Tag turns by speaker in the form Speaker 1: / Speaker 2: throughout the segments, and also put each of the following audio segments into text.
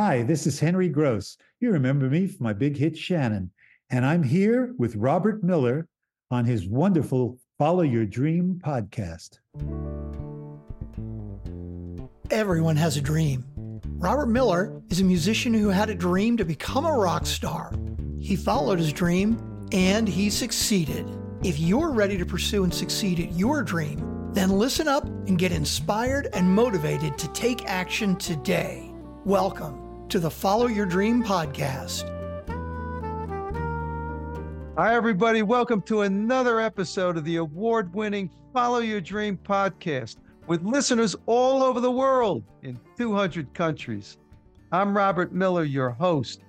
Speaker 1: Hi, this is Henry Gross. You remember me from my big hit Shannon. And I'm here with Robert Miller on his wonderful Follow Your Dream podcast.
Speaker 2: Everyone has a dream. Robert Miller is a musician who had a dream to become a rock star. He followed his dream and he succeeded. If you're ready to pursue and succeed at your dream, then listen up and get inspired and motivated to take action today. Welcome to the Follow Your Dream podcast.
Speaker 3: Hi, everybody. Welcome to another episode of the award winning Follow Your Dream podcast with listeners all over the world in 200 countries. I'm Robert Miller, your host.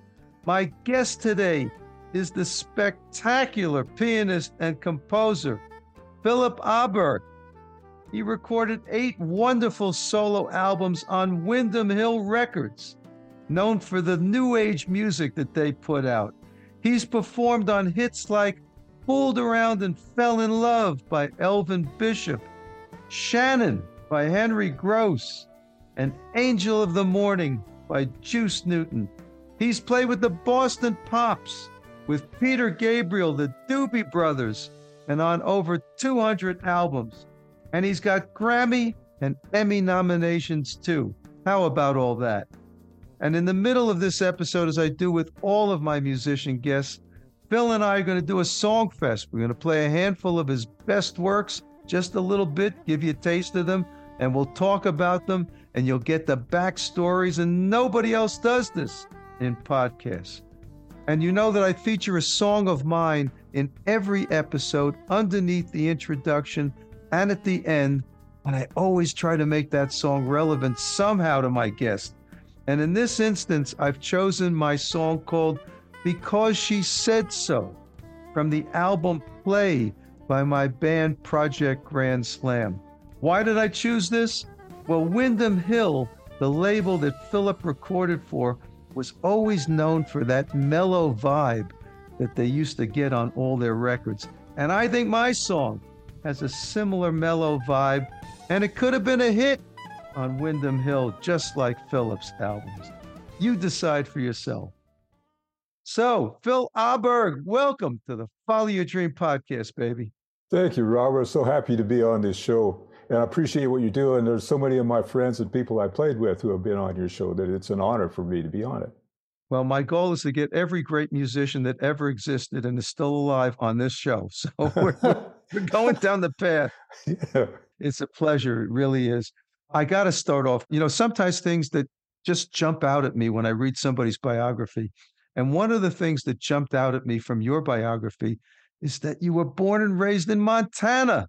Speaker 3: My guest today is the spectacular pianist and composer, Philip Aaberg. He recorded eight wonderful solo albums on Windham Hill Records, known for the new age music that they put out. He's performed on hits like Fooled Around and Fell in Love by Elvin Bishop, Shannon by Henry Gross, and Angel of the Morning by Juice Newton. He's played with the Boston Pops, with Peter Gabriel, the Doobie Brothers, and on over 200 albums. And he's got Grammy and Emmy nominations too. How about all that? And in the middle of this episode, as I do with all of my musician guests, Phil and I are going to do a song fest. We're going to play a handful of his best works, just a little bit, give you a taste of them, and we'll talk about them, and you'll get the backstories. And nobody else does this in podcasts. And you know that I feature a song of mine in every episode underneath the introduction and at the end. And I always try to make that song relevant somehow to my guest. And in this instance, I've chosen my song called Because She Said So from the album Play by my band Project Grand Slam. Why did I choose this? Well, Windham Hill, the label that Philip recorded for, was always known for that mellow vibe that they used to get on all their records. And I think my song has a similar mellow vibe, and it could have been a hit on Windham Hill, just like Philip's albums. You decide for yourself. So, Phil Aaberg, welcome to the Follow Your Dream podcast, baby.
Speaker 4: Thank you, Robert. So happy to be on this show. And I appreciate what you do. And there's so many of my friends and people I played with who have been on your show that it's an honor for me to be on it.
Speaker 3: Well, my goal is to get every great musician that ever existed and is still alive on this show. So we're, we're going down the path. Yeah. It's a pleasure. It really is. I got to start off. You know, sometimes things that just jump out at me when I read somebody's biography. And one of the things that jumped out at me from your biography is that you were born and raised in Montana,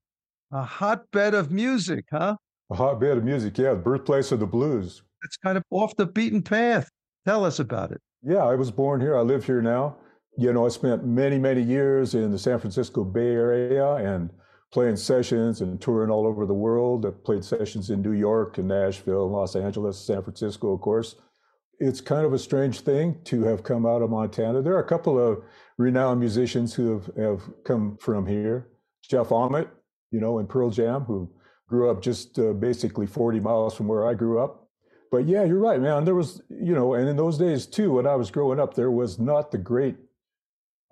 Speaker 3: a hotbed of music, huh?
Speaker 4: A hotbed of music, yeah, the birthplace of the blues.
Speaker 3: It's kind of off the beaten path. Tell us about it.
Speaker 4: Yeah, I was born here. I live here now. You know, I spent many, many years in the San Francisco Bay Area and playing sessions and touring all over the world. I played sessions in New York and Nashville, Los Angeles, San Francisco, of course. It's kind of a strange thing to have come out of Montana. There are a couple of renowned musicians who have, have come from here. Jeff Ament, you know, in Pearl Jam, who grew up just uh, basically 40 miles from where I grew up. But yeah, you're right, man. There was, you know, and in those days too, when I was growing up, there was not the great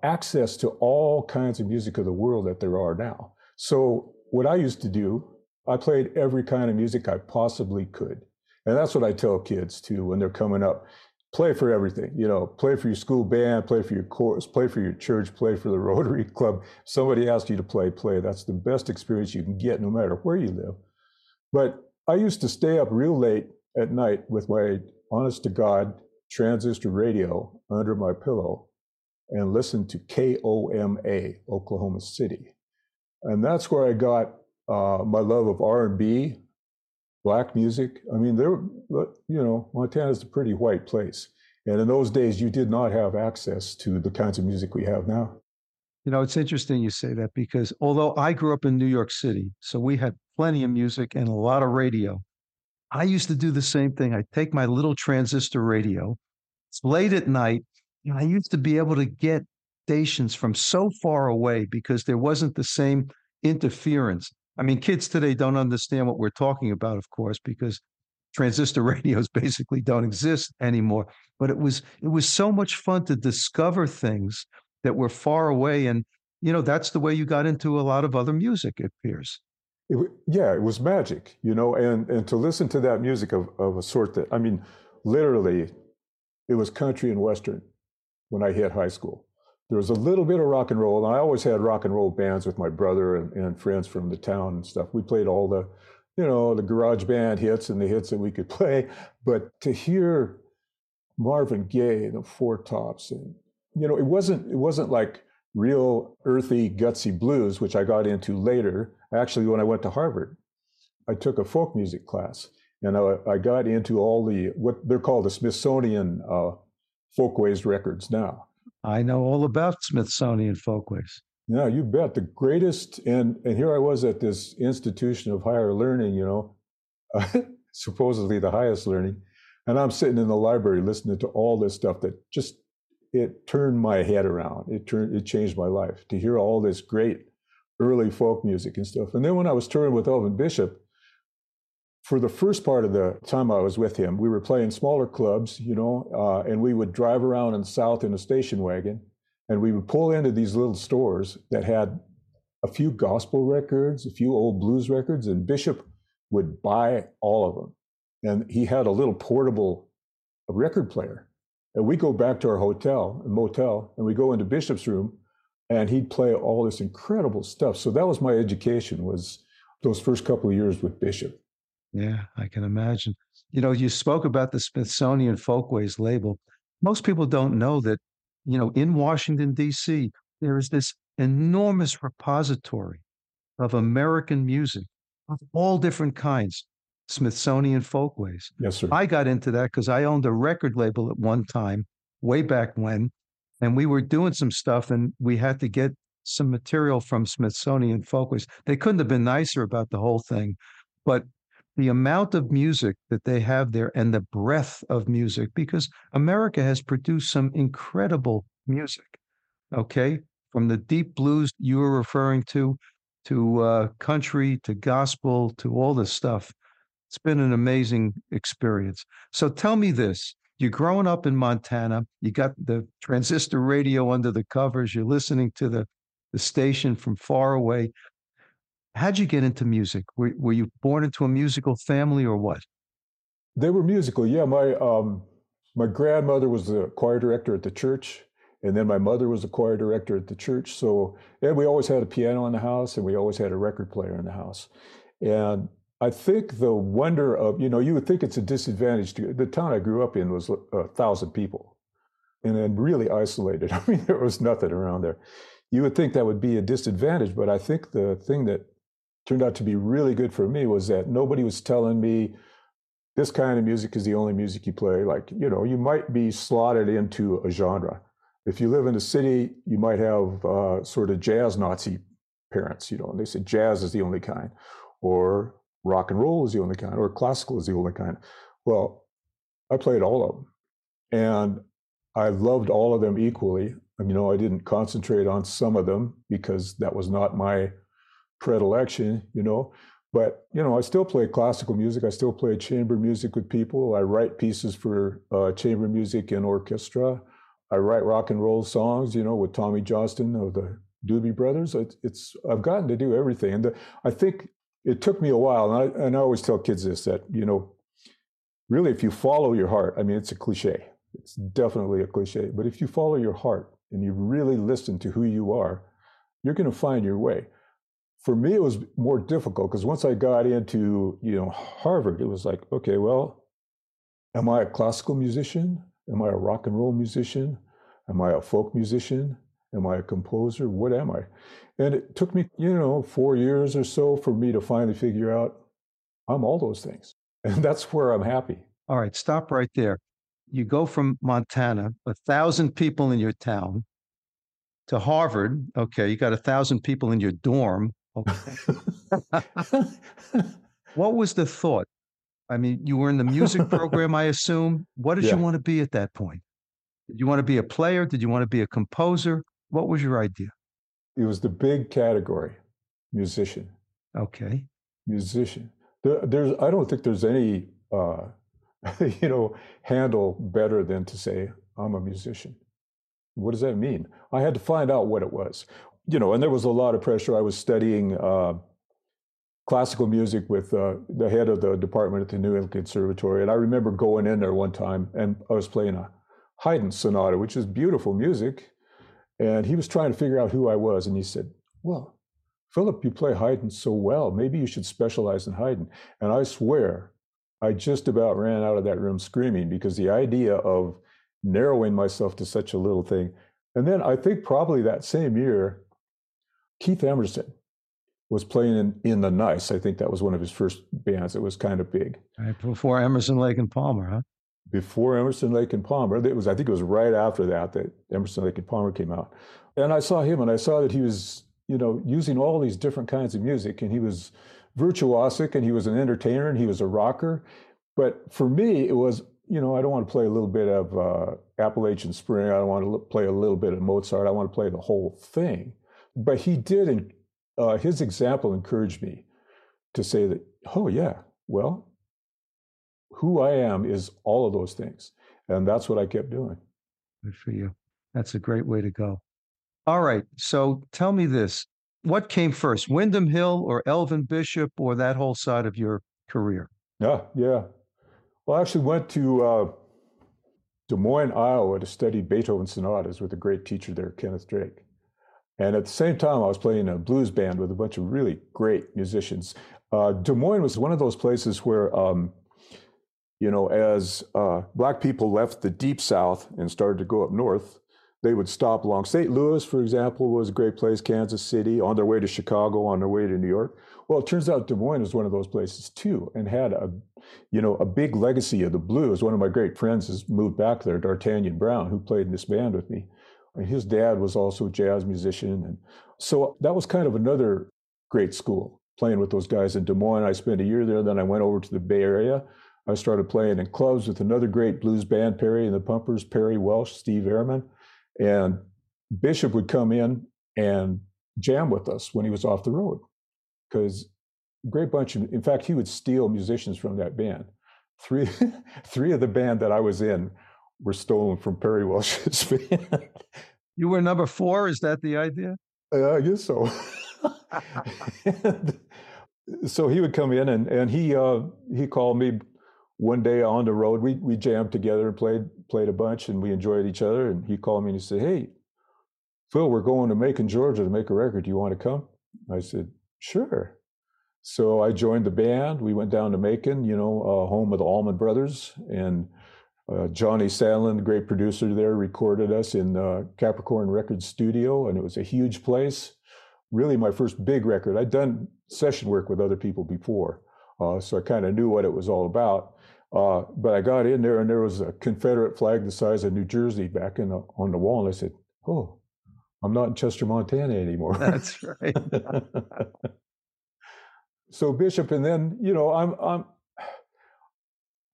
Speaker 4: access to all kinds of music of the world that there are now. So what I used to do, I played every kind of music I possibly could. And that's what I tell kids too when they're coming up. Play for everything, you know, play for your school band, play for your chorus, play for your church, play for the Rotary Club. Somebody asks you to play, play. That's the best experience you can get no matter where you live. But I used to stay up real late at night with my honest to God transistor radio under my pillow and listen to KOMA, Oklahoma City and that's where I got uh, my love of R and B, black music. I mean, there, you know, Montana's a pretty white place, and in those days, you did not have access to the kinds of music we have now.
Speaker 3: You know, it's interesting you say that because although I grew up in New York City, so we had plenty of music and a lot of radio. I used to do the same thing. I take my little transistor radio. It's late at night, and I used to be able to get stations from so far away because there wasn't the same interference. I mean, kids today don't understand what we're talking about, of course, because transistor radios basically don't exist anymore. But it was it was so much fun to discover things that were far away, and you know that's the way you got into a lot of other music. It appears.
Speaker 4: It, yeah, it was magic, you know, and and to listen to that music of of a sort that I mean, literally, it was country and western when I hit high school. There was a little bit of rock and roll, and I always had rock and roll bands with my brother and, and friends from the town and stuff. We played all the, you know, the garage band hits and the hits that we could play. But to hear Marvin Gaye, and the Four Tops, and you know, it wasn't it wasn't like real earthy, gutsy blues, which I got into later. Actually, when I went to Harvard, I took a folk music class, and I, I got into all the what they're called the Smithsonian uh, folkways records now.
Speaker 3: I know all about Smithsonian folkways.
Speaker 4: Yeah, you bet. The greatest, and and here I was at this institution of higher learning, you know, uh, supposedly the highest learning, and I'm sitting in the library listening to all this stuff that just it turned my head around. It turned it changed my life to hear all this great early folk music and stuff. And then when I was touring with Elvin Bishop, for the first part of the time I was with him, we were playing smaller clubs, you know, uh, and we would drive around in the South in a station wagon, and we would pull into these little stores that had a few gospel records, a few old blues records, and Bishop would buy all of them. And he had a little portable record player. And we go back to our hotel, motel, and we go into Bishop's room, and he'd play all this incredible stuff. So that was my education was those first couple of years with Bishop.
Speaker 3: Yeah, I can imagine. You know, you spoke about the Smithsonian Folkways label. Most people don't know that, you know, in Washington, D.C., there is this enormous repository of American music of all different kinds, Smithsonian Folkways.
Speaker 4: Yes, sir.
Speaker 3: I got into that because I owned a record label at one time, way back when, and we were doing some stuff and we had to get some material from Smithsonian Folkways. They couldn't have been nicer about the whole thing, but the amount of music that they have there and the breadth of music because America has produced some incredible music. Okay, from the deep blues you were referring to, to uh, country, to gospel, to all this stuff. It's been an amazing experience. So tell me this. You're growing up in Montana. You got the transistor radio under the covers. You're listening to the, the station from far away. How'd you get into music? Were, were you born into a musical family or what?
Speaker 4: They were musical. Yeah, my um, my grandmother was the choir director at the church, and then my mother was the choir director at the church. So, and we always had a piano in the house, and we always had a record player in the house. And I think the wonder of you know you would think it's a disadvantage to the town I grew up in was a thousand people, and then really isolated. I mean, there was nothing around there. You would think that would be a disadvantage, but I think the thing that turned out to be really good for me was that nobody was telling me this kind of music is the only music you play. Like, you know, you might be slotted into a genre. If you live in a city, you might have uh, sort of jazz Nazi parents, you know, and they say jazz is the only kind, or rock and roll is the only kind, or classical is the only kind. Well, I played all of them. And I loved all of them equally. You know, I didn't concentrate on some of them because that was not my predilection, you know. But you know, I still play classical music. I still play chamber music with people. I write pieces for uh, chamber music and orchestra. I write rock and roll songs, you know, with Tommy Johnston of the Doobie Brothers. It's, it's I've gotten to do everything, and the, I think it took me a while. And I, and I always tell kids this that you know, really, if you follow your heart, I mean, it's a cliche. It's definitely a cliche, but if you follow your heart and you really listen to who you are, you're going to find your way for me it was more difficult because once i got into you know harvard it was like okay well am i a classical musician? Am i a rock and roll musician? Am i a folk musician? Am i a composer? What am i? And it took me you know four years or so for me to finally figure out i'm all those things and that's where i'm happy.
Speaker 3: All right stop right there. You go from montana a thousand people in your town to harvard okay you got a thousand people in your dorm Okay. what was the thought? I mean, you were in the music program, I assume. What did yeah. you want to be at that point? Did you want to be a player? Did you want to be a composer? What was your idea?
Speaker 4: It was the big category, musician.
Speaker 3: Okay.
Speaker 4: Musician. There, there's, I don't think there's any uh, you know, handle better than to say, I'm a musician. What does that mean? I had to find out what it was. You know, and there was a lot of pressure. I was studying uh, classical music with uh, the head of the department at the New England Conservatory. And I remember going in there one time and I was playing a Haydn sonata, which is beautiful music. And he was trying to figure out who I was. And he said, Well, Philip, you play Haydn so well. Maybe you should specialize in Haydn. And I swear, I just about ran out of that room screaming because the idea of narrowing myself to such a little thing. And then I think probably that same year, Keith Emerson was playing in, in the Nice. I think that was one of his first bands. It was kind of big.
Speaker 3: Right before Emerson, Lake and Palmer, huh?
Speaker 4: Before Emerson, Lake and Palmer. It was, I think it was right after that that Emerson, Lake and Palmer came out. And I saw him and I saw that he was, you know, using all these different kinds of music and he was virtuosic and he was an entertainer and he was a rocker. But for me, it was, you know, I don't want to play a little bit of uh, Appalachian Spring. I don't want to play a little bit of Mozart. I want to play the whole thing. But he did, uh, his example encouraged me to say that, oh, yeah, well, who I am is all of those things. And that's what I kept doing.
Speaker 3: Good for you. That's a great way to go. All right. So tell me this what came first, Windham Hill or Elvin Bishop or that whole side of your career?
Speaker 4: Yeah, yeah. Well, I actually went to uh, Des Moines, Iowa to study Beethoven sonatas with a great teacher there, Kenneth Drake. And at the same time, I was playing a blues band with a bunch of really great musicians. Uh, Des Moines was one of those places where, um, you know, as uh, Black people left the deep South and started to go up north, they would stop along. St. Louis, for example, was a great place, Kansas City, on their way to Chicago, on their way to New York. Well, it turns out Des Moines was one of those places too, and had a, you know, a big legacy of the blues. One of my great friends has moved back there, D'Artagnan Brown, who played in this band with me. And his dad was also a jazz musician. And so that was kind of another great school, playing with those guys in Des Moines. I spent a year there, then I went over to the Bay Area. I started playing in clubs with another great blues band, Perry and the Pumpers, Perry Welsh, Steve Ehrman. And Bishop would come in and jam with us when he was off the road because great bunch of in fact he would steal musicians from that band three three of the band that i was in were stolen from perry welsh's band
Speaker 3: you were number four is that the idea
Speaker 4: uh, i guess so so he would come in and and he uh, he called me one day on the road, we we jammed together and played played a bunch, and we enjoyed each other. And he called me and he said, "Hey, Phil, we're going to Macon, Georgia, to make a record. Do you want to come?" I said, "Sure." So I joined the band. We went down to Macon, you know, uh, home of the Allman Brothers, and uh, Johnny Sandlin, the great producer there, recorded us in uh, Capricorn Records Studio, and it was a huge place. Really, my first big record. I'd done session work with other people before, uh, so I kind of knew what it was all about. Uh, but I got in there and there was a Confederate flag the size of New Jersey back in the, on the wall. And I said, Oh, I'm not in Chester, Montana anymore.
Speaker 3: That's right.
Speaker 4: so Bishop, and then, you know, I'm, I'm,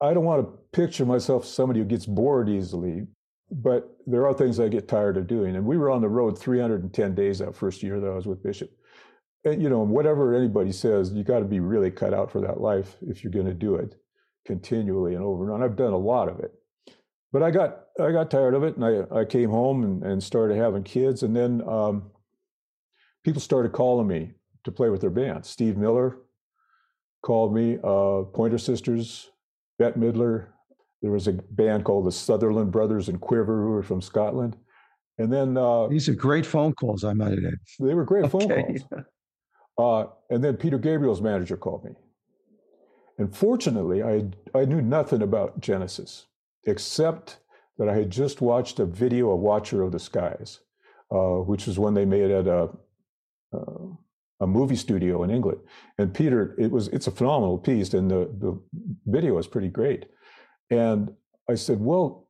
Speaker 4: I don't want to picture myself somebody who gets bored easily, but there are things I get tired of doing. And we were on the road 310 days that first year that I was with Bishop. And, you know, whatever anybody says, you got to be really cut out for that life if you're going to do it continually and over and on. I've done a lot of it. But I got I got tired of it and I, I came home and, and started having kids. And then um, people started calling me to play with their band. Steve Miller called me, uh, Pointer Sisters, Bette Midler. There was a band called the Sutherland Brothers and Quiver who were from Scotland. And then uh,
Speaker 3: these are great phone calls, I might add.
Speaker 4: They were great okay. phone calls. Uh, and then Peter Gabriel's manager called me and fortunately, I, I knew nothing about Genesis, except that I had just watched a video of Watcher of the Skies, uh, which was one they made at a, uh, a movie studio in England. And Peter, it was it's a phenomenal piece, and the, the video is pretty great. And I said, well,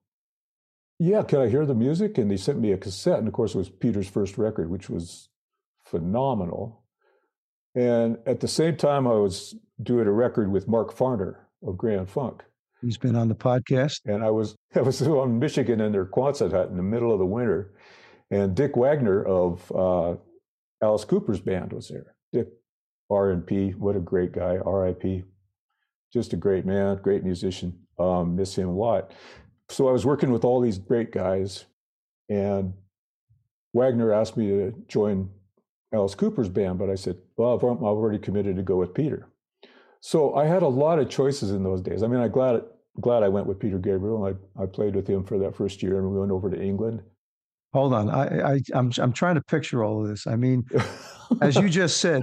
Speaker 4: yeah, can I hear the music? And they sent me a cassette, and of course, it was Peter's first record, which was phenomenal. And at the same time, I was doing a record with Mark Farner of Grand Funk.
Speaker 3: He's been on the podcast.
Speaker 4: And I was I was on Michigan in their Quonset hut in the middle of the winter, and Dick Wagner of uh, Alice Cooper's band was there. Dick R and P, what a great guy, R.I.P. just a great man, great musician. Um, miss him a lot. So I was working with all these great guys, and Wagner asked me to join Alice Cooper's band, but I said, "Well, I'm already committed to go with Peter." So I had a lot of choices in those days. I mean, I'm glad glad I went with Peter Gabriel. I I played with him for that first year, and we went over to England.
Speaker 3: Hold on, I, I I'm I'm trying to picture all of this. I mean, as you just said,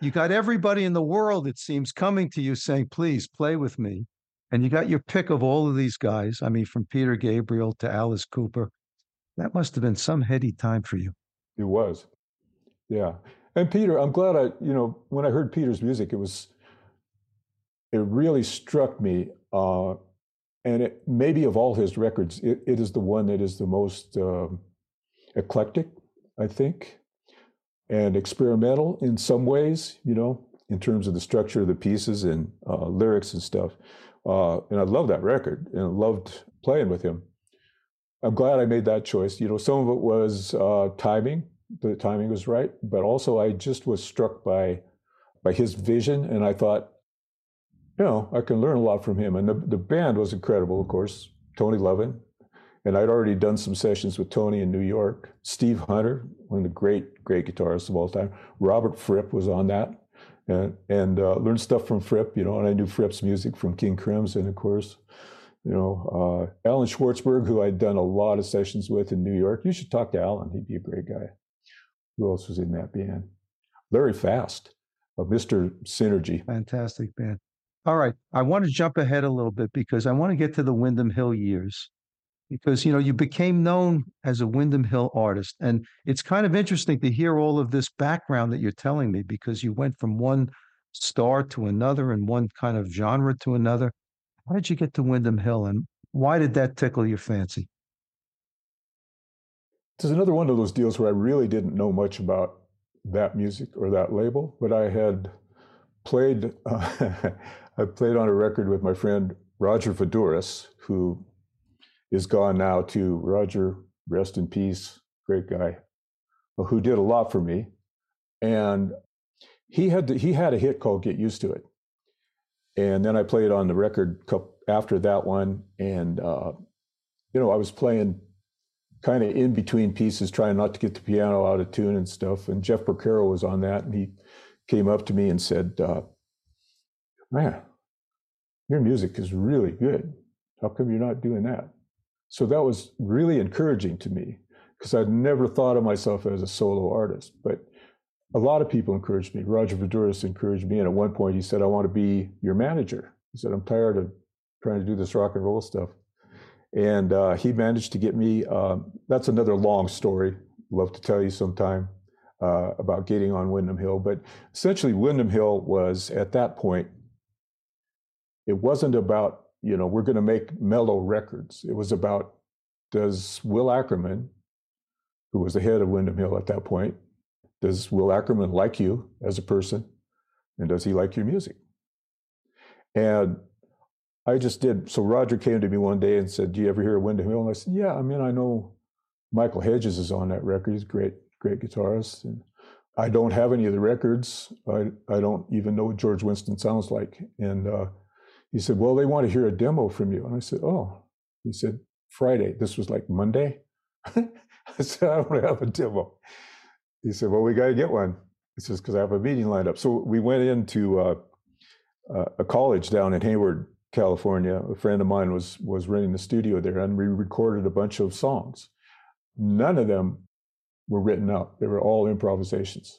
Speaker 3: you got everybody in the world, it seems, coming to you saying, please play with me. And you got your pick of all of these guys. I mean, from Peter Gabriel to Alice Cooper. That must have been some heady time for you.
Speaker 4: It was. Yeah. And Peter, I'm glad I, you know, when I heard Peter's music, it was, it really struck me. Uh, and it, maybe of all his records, it, it is the one that is the most uh, eclectic, I think and experimental in some ways, you know, in terms of the structure of the pieces and uh, lyrics and stuff. Uh, and I love that record and I loved playing with him. I'm glad I made that choice. You know, some of it was uh, timing. The timing was right, but also I just was struck by by his vision, and I thought, you know, I can learn a lot from him. And the the band was incredible, of course. Tony Levin, and I'd already done some sessions with Tony in New York. Steve Hunter, one of the great, great guitarists of all time. Robert Fripp was on that. And, and uh, learned stuff from Fripp, you know, and I knew Fripp's music from King Crimson, of course. You know, uh, Alan Schwartzberg, who I'd done a lot of sessions with in New York. You should talk to Alan. He'd be a great guy. Who else was in that band? Larry Fast, of Mr. Synergy.
Speaker 3: Fantastic band. All right. I want to jump ahead a little bit because I want to get to the Windham Hill years because you know you became known as a Windham Hill artist, and it's kind of interesting to hear all of this background that you're telling me because you went from one star to another and one kind of genre to another. How did you get to Windham Hill, and why did that tickle your fancy?
Speaker 4: This is another one of those deals where I really didn't know much about that music or that label, but I had played. Uh, I played on a record with my friend Roger Voudouris, who is gone now to Roger, rest in peace, great guy, who did a lot for me. And he had to, he had a hit called "Get Used to It," and then I played on the record after that one, and uh, you know I was playing kind of in between pieces, trying not to get the piano out of tune and stuff. And Jeff Porcaro was on that, and he came up to me and said, uh, "Man, your music is really good. How come you're not doing that?" So that was really encouraging to me because I'd never thought of myself as a solo artist. But a lot of people encouraged me. Roger Voudouris encouraged me. And at one point, he said, I want to be your manager. He said, I'm tired of trying to do this rock and roll stuff. And uh, he managed to get me. Uh, that's another long story. Love to tell you sometime uh, about getting on Windham Hill. But essentially, Windham Hill was at that point, it wasn't about you know, we're going to make mellow records. It was about does Will Ackerman, who was the head of Windham Hill at that point, does Will Ackerman like you as a person? And does he like your music? And I just did. So Roger came to me one day and said, Do you ever hear Windham Hill? And I said, Yeah, I mean, I know Michael Hedges is on that record. He's a great, great guitarist. And I don't have any of the records. I, I don't even know what George Winston sounds like. And uh, he said, Well, they want to hear a demo from you. And I said, Oh, he said, Friday. This was like Monday. I said, I don't have a demo. He said, Well, we got to get one. He says, Because I have a meeting lined up. So we went into uh, uh, a college down in Hayward, California. A friend of mine was was renting the studio there, and we recorded a bunch of songs. None of them were written up; they were all improvisations.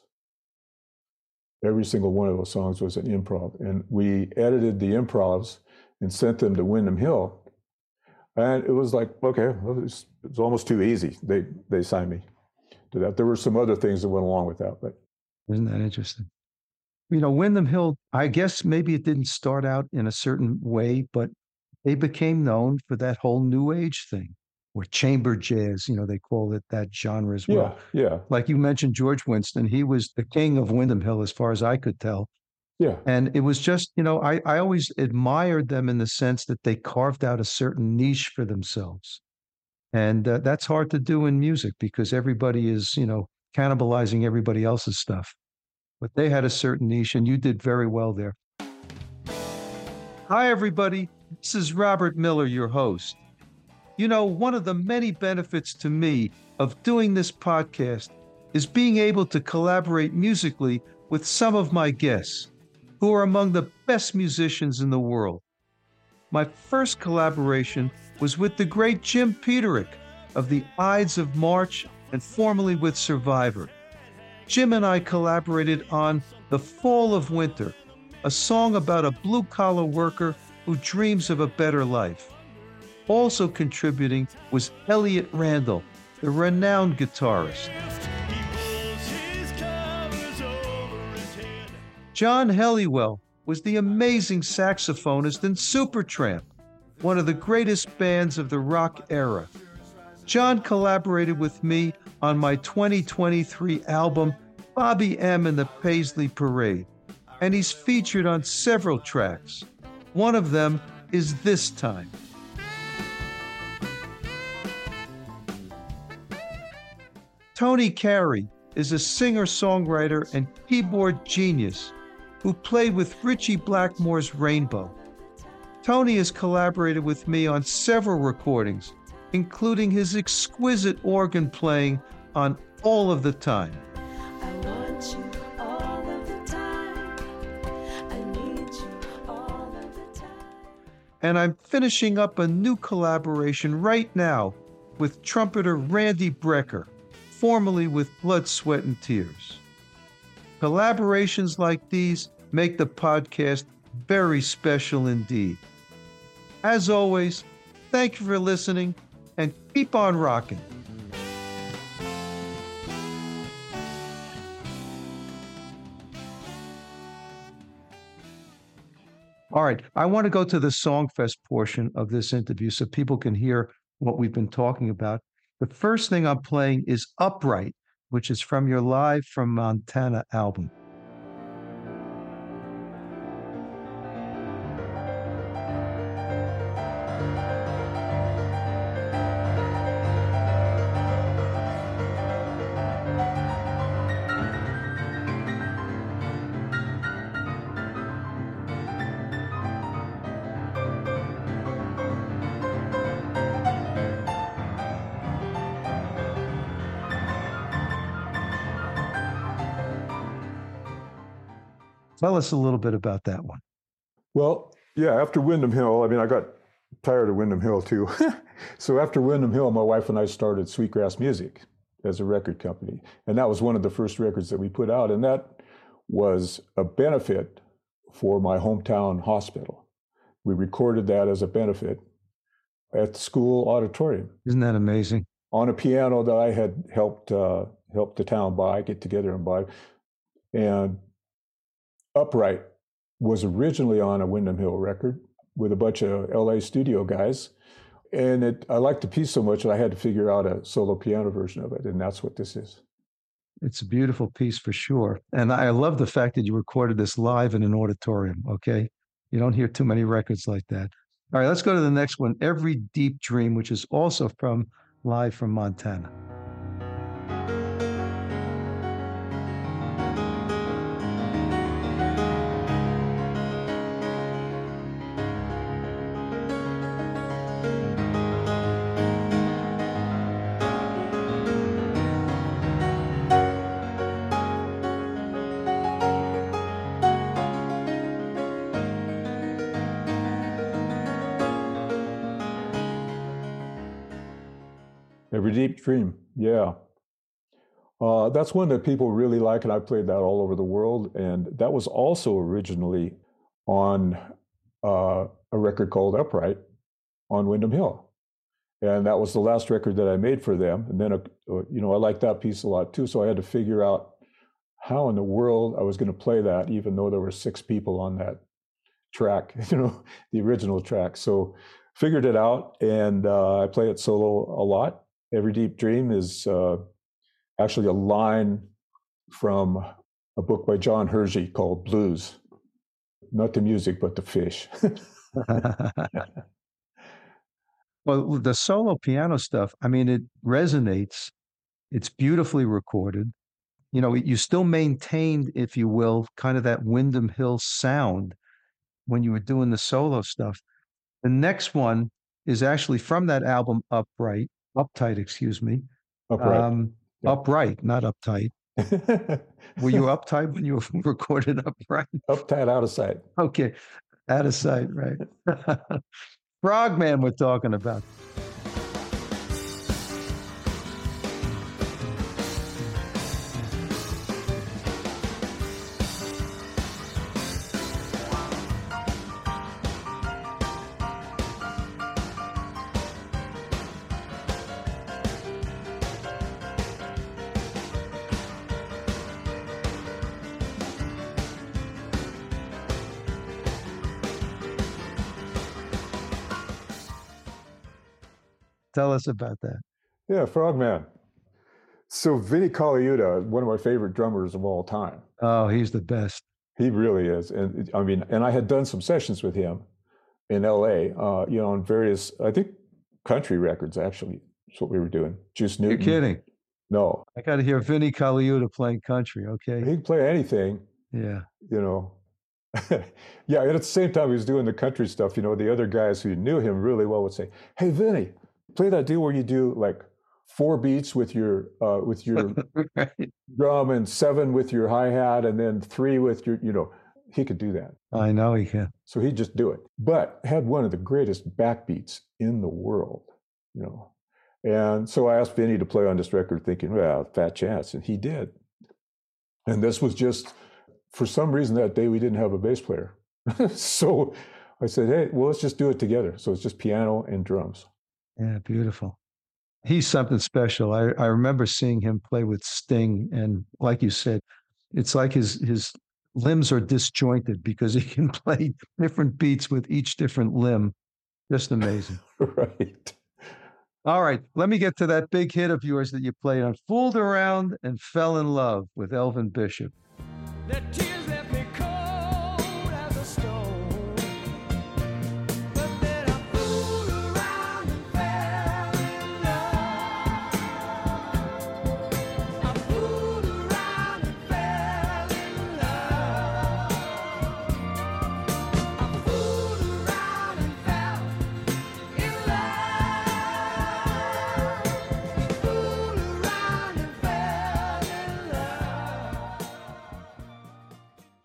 Speaker 4: Every single one of those songs was an improv. And we edited the improvs and sent them to Windham Hill. And it was like, okay, well, it's, it's almost too easy. They they signed me to that. There were some other things that went along with that, but
Speaker 3: isn't that interesting? You know, Windham Hill, I guess maybe it didn't start out in a certain way, but they became known for that whole new age thing or chamber jazz, you know, they call it that genre as
Speaker 4: well. Yeah, yeah.
Speaker 3: Like you mentioned George Winston, he was the king of Windham Hill as far as I could tell.
Speaker 4: Yeah.
Speaker 3: And it was just, you know, I, I always admired them in the sense that they carved out a certain niche for themselves. And uh, that's hard to do in music because everybody is, you know, cannibalizing everybody else's stuff. But they had a certain niche and you did very well there. Hi, everybody. This is Robert Miller, your host. You know, one of the many benefits to me of doing this podcast is being able to collaborate musically with some of my guests who are among the best musicians in the world. My first collaboration was with the great Jim Peterick of the Ides of March and formerly with Survivor. Jim and I collaborated on The Fall of Winter, a song about a blue collar worker who dreams of a better life. Also contributing was Elliott Randall, the renowned guitarist. John Helliwell was the amazing saxophonist in Supertramp, one of the greatest bands of the rock era. John collaborated with me on my 2023 album, Bobby M. and the Paisley Parade, and he's featured on several tracks. One of them is This Time. Tony Carey is a singer songwriter and keyboard genius who played with Ritchie Blackmore's Rainbow. Tony has collaborated with me on several recordings, including his exquisite organ playing on All of the Time. And I'm finishing up a new collaboration right now with trumpeter Randy Brecker, formerly with Blood, Sweat, and Tears. Collaborations like these make the podcast very special indeed. As always, thank you for listening and keep on rocking. All right, I want to go to the Songfest portion of this interview so people can hear what we've been talking about. The first thing I'm playing is Upright, which is from your Live from Montana album. Tell us a little bit about that one.
Speaker 4: Well, yeah, after Windham Hill, I mean, I got tired of Windham Hill too. so after Windham Hill, my wife and I started Sweetgrass Music as a record company. And that was one of the first records that we put out. And that was a benefit for my hometown hospital. We recorded that as a benefit at the school auditorium.
Speaker 3: Isn't that amazing?
Speaker 4: On a piano that I had helped uh, helped the town buy, get together and buy. And Upright was originally on a Windham Hill record with a bunch of LA studio guys. And it, I liked the piece so much that I had to figure out a solo piano version of it. And that's what this is.
Speaker 3: It's a beautiful piece for sure. And I love the fact that you recorded this live in an auditorium. Okay. You don't hear too many records like that. All right, let's go to the next one Every Deep Dream, which is also from Live from Montana.
Speaker 4: Deep Dream, yeah. Uh, that's one that people really like, and I played that all over the world. And that was also originally on uh, a record called Upright on Windham Hill. And that was the last record that I made for them. And then, uh, you know, I liked that piece a lot too. So I had to figure out how in the world I was going to play that, even though there were six people on that track, you know, the original track. So figured it out, and uh, I play it solo a lot. Every Deep Dream is uh, actually a line from a book by John Hersey called Blues. Not the music, but the fish.
Speaker 3: well, the solo piano stuff, I mean, it resonates. It's beautifully recorded. You know, you still maintained, if you will, kind of that Windham Hill sound. when you were doing the solo stuff. The next one is actually from that album, Upright, Uptight, excuse me.
Speaker 4: Upright.
Speaker 3: Um,
Speaker 4: Yeah.
Speaker 3: Upright, not uptight. Were you uptight when you recorded Upright?
Speaker 4: Uptight, out of sight.
Speaker 3: Okay, out of sight, right? Frogman, we're talking about. Tell us about that.
Speaker 4: Yeah, Frogman. So Vinnie Colaiuta, one of my favorite drummers of all time.
Speaker 3: Oh, he's the best.
Speaker 4: He really is, and I mean, and I had done some sessions with him in L.A. Uh, you know, on various, I think, country records. Actually, that's what we were doing. Juice
Speaker 3: You're kidding.
Speaker 4: No,
Speaker 3: I got to hear Vinnie Colaiuta playing country. Okay.
Speaker 4: he could play anything.
Speaker 3: Yeah.
Speaker 4: You know. yeah, and at the same time he was doing the country stuff. You know, the other guys who knew him really well would say, "Hey, Vinnie, play that deal where you do like four beats with your uh, with your
Speaker 3: right.
Speaker 4: drum and seven with your hi hat, and then three with your, you know." He could do that.
Speaker 3: I know he can.
Speaker 4: So he'd just do it. But had one of the greatest backbeats in the world, you know. And so I asked Vinnie to play on this record, thinking, well, fat chance. And he did. And this was just, for some reason that day, we didn't have a bass player. so I said, hey, well, let's just do it together. So it's just piano and drums.
Speaker 3: Yeah, beautiful. He's something special. I, I remember seeing him play with Sting, and like you said, it's like his his limbs are disjointed because he can play different beats with each different limb. Just amazing.
Speaker 4: right.
Speaker 3: All right, let me get to that big hit of yours that you played on Fooled Around and Fell in Love with Elvin Bishop.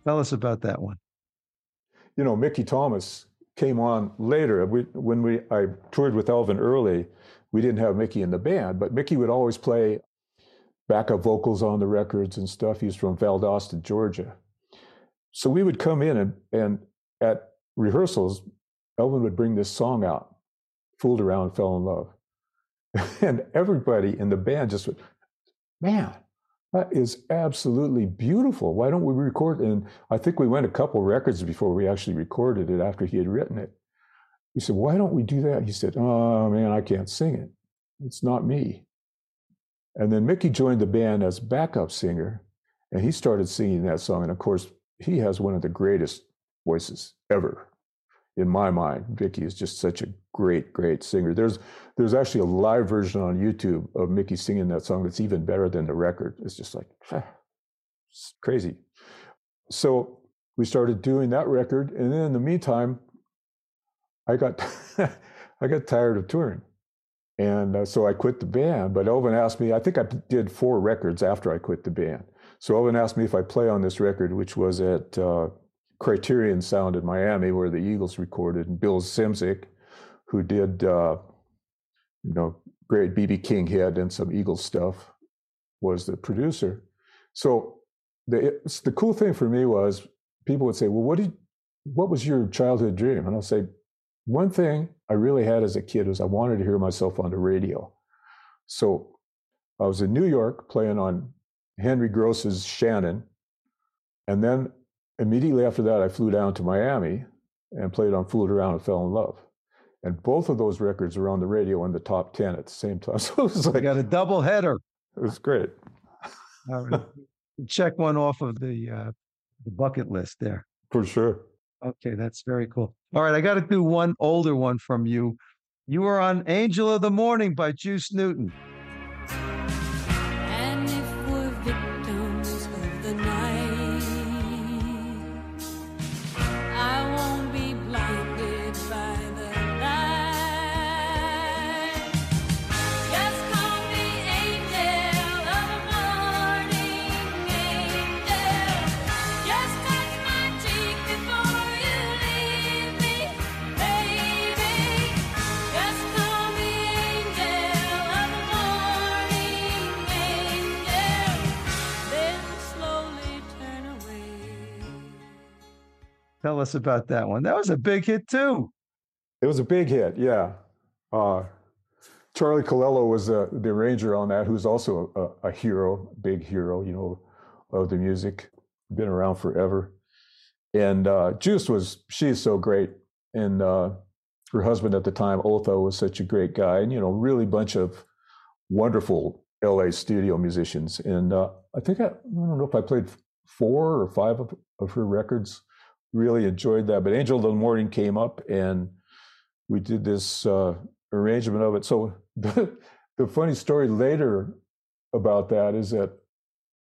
Speaker 3: Tell us about that one.
Speaker 4: you know, Mickey Thomas came on later. We, when we I toured with Elvin early, we didn't have Mickey in the band, but Mickey would always play backup vocals on the records and stuff. He's from Valdosta, Georgia. So we would come in and, and at rehearsals, Elvin would bring this song out, Fooled Around, Fell in Love. And everybody in the band just went, man, that is absolutely beautiful. Why don't we record? And I think we went a couple records before we actually recorded it after he had written it. We said, why don't we do that? He said, oh man, I can't sing it. It's not me. And then Mickey joined the band as backup singer and he started singing that song. And of course, he has one of the greatest voices ever in my mind. Mickey is just such a great, great singer. There's there's actually a live version on YouTube of Mickey singing that song that's even better than the record. It's just like it's crazy. So we started doing that record, and then in the meantime, I got I got tired of touring, and uh, so I quit the band. But Elvin asked me. I think I did four records after I quit the band. So Elvin asked me if I play on this record, which was at uh, Criterion Sound in Miami, where the Eagles recorded, and Bill Szymczyk, who did uh, you know great BB King hit and some Eagles stuff, was the producer. So the the cool thing for me was people would say, "Well, what did what was your childhood dream?" And I'll say, one thing I really had as a kid was I wanted to hear myself on the radio. So I was in New York playing on Henry Gross's Shannon, and then immediately after that, I flew down to Miami and played on Fooled Around and Fell in Love. And both of those records were on the radio in the top 10 at the same time. So it was
Speaker 3: I
Speaker 4: like,
Speaker 3: got a double header.
Speaker 4: it was great.
Speaker 3: All right. Check one off of the uh, the bucket list there.
Speaker 4: For sure.
Speaker 3: Okay, that's very cool. All right, I got to do one older one from you. You were on Angel of the Morning by Juice Newton. Tell us about that one. That was a big hit too.
Speaker 4: It was a big hit, yeah. Uh, Charlie Calello was uh, the arranger on that, who's also a, a hero, big hero, you know, of the music. Been around forever. And uh, Juice was, she's so great. And uh, her husband at the time, Otha, was such a great guy. And, you know, really bunch of wonderful LA studio musicians. And uh, I think, I, I don't know if I played four or five of, of her records. Really enjoyed that. But Angel of the Morning came up and we did this uh, arrangement of it. So the, the funny story later about that is that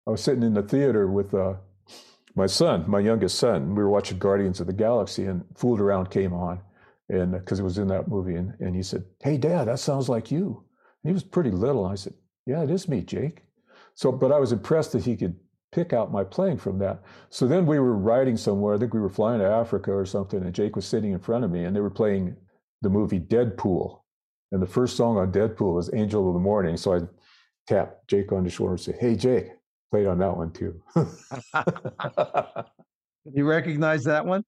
Speaker 4: I was sitting in the theater with uh, my son, my youngest son. We were watching Guardians of the Galaxy, and Fooled Around came on, and because it was in that movie, and, and he said, "Hey, Dad, that sounds like you." And he was pretty little. I said, "Yeah, it is me, Jake." So, but I was impressed that he could pick out my playing from that. So then we were riding somewhere. I think we were flying to Africa or something, and Jake was sitting in front of me, and they were playing the movie Deadpool. And the first song on Deadpool was Angel of the Morning. So I tapped Jake on the shoulder and said, Hey, Jake, played on that one too.
Speaker 3: You recognize that one?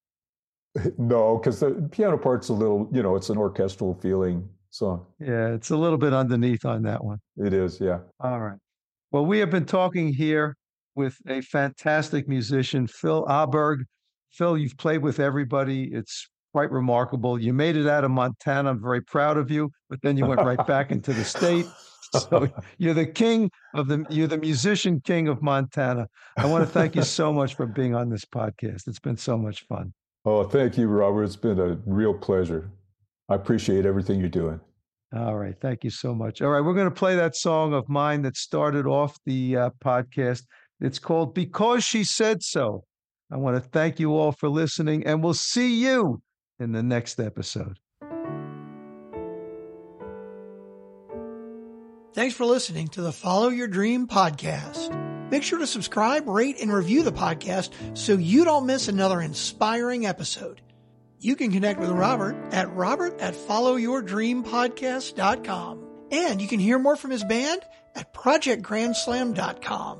Speaker 4: no, because the piano part's a little, you know, it's an orchestral feeling song.
Speaker 3: Yeah, it's a little bit underneath on that one.
Speaker 4: It is, yeah.
Speaker 3: All right. Well, we have been talking here with a fantastic musician, Phil Aaberg. Phil, you've played with everybody. It's quite remarkable. You made it out of Montana. I'm very proud of you, but then you went right back into the state. So you're the king of the you're the musician king of Montana. I want to thank you so much for being on this podcast. It's been so much fun.
Speaker 4: Oh, thank you, Robert. It's been a real pleasure. I appreciate everything you're doing.
Speaker 3: All right. Thank you so much. All right. We're going to play that song of mine that started off the uh, podcast. It's called Because She Said So. I want to thank you all for listening, and we'll see you in the next episode.
Speaker 2: Thanks for listening to the Follow Your Dream podcast. Make sure to subscribe, rate, and review the podcast so you don't miss another inspiring episode. You can connect with Robert at robert at followyourdreampodcast.com. And you can hear more from his band at projectgrandslam.com.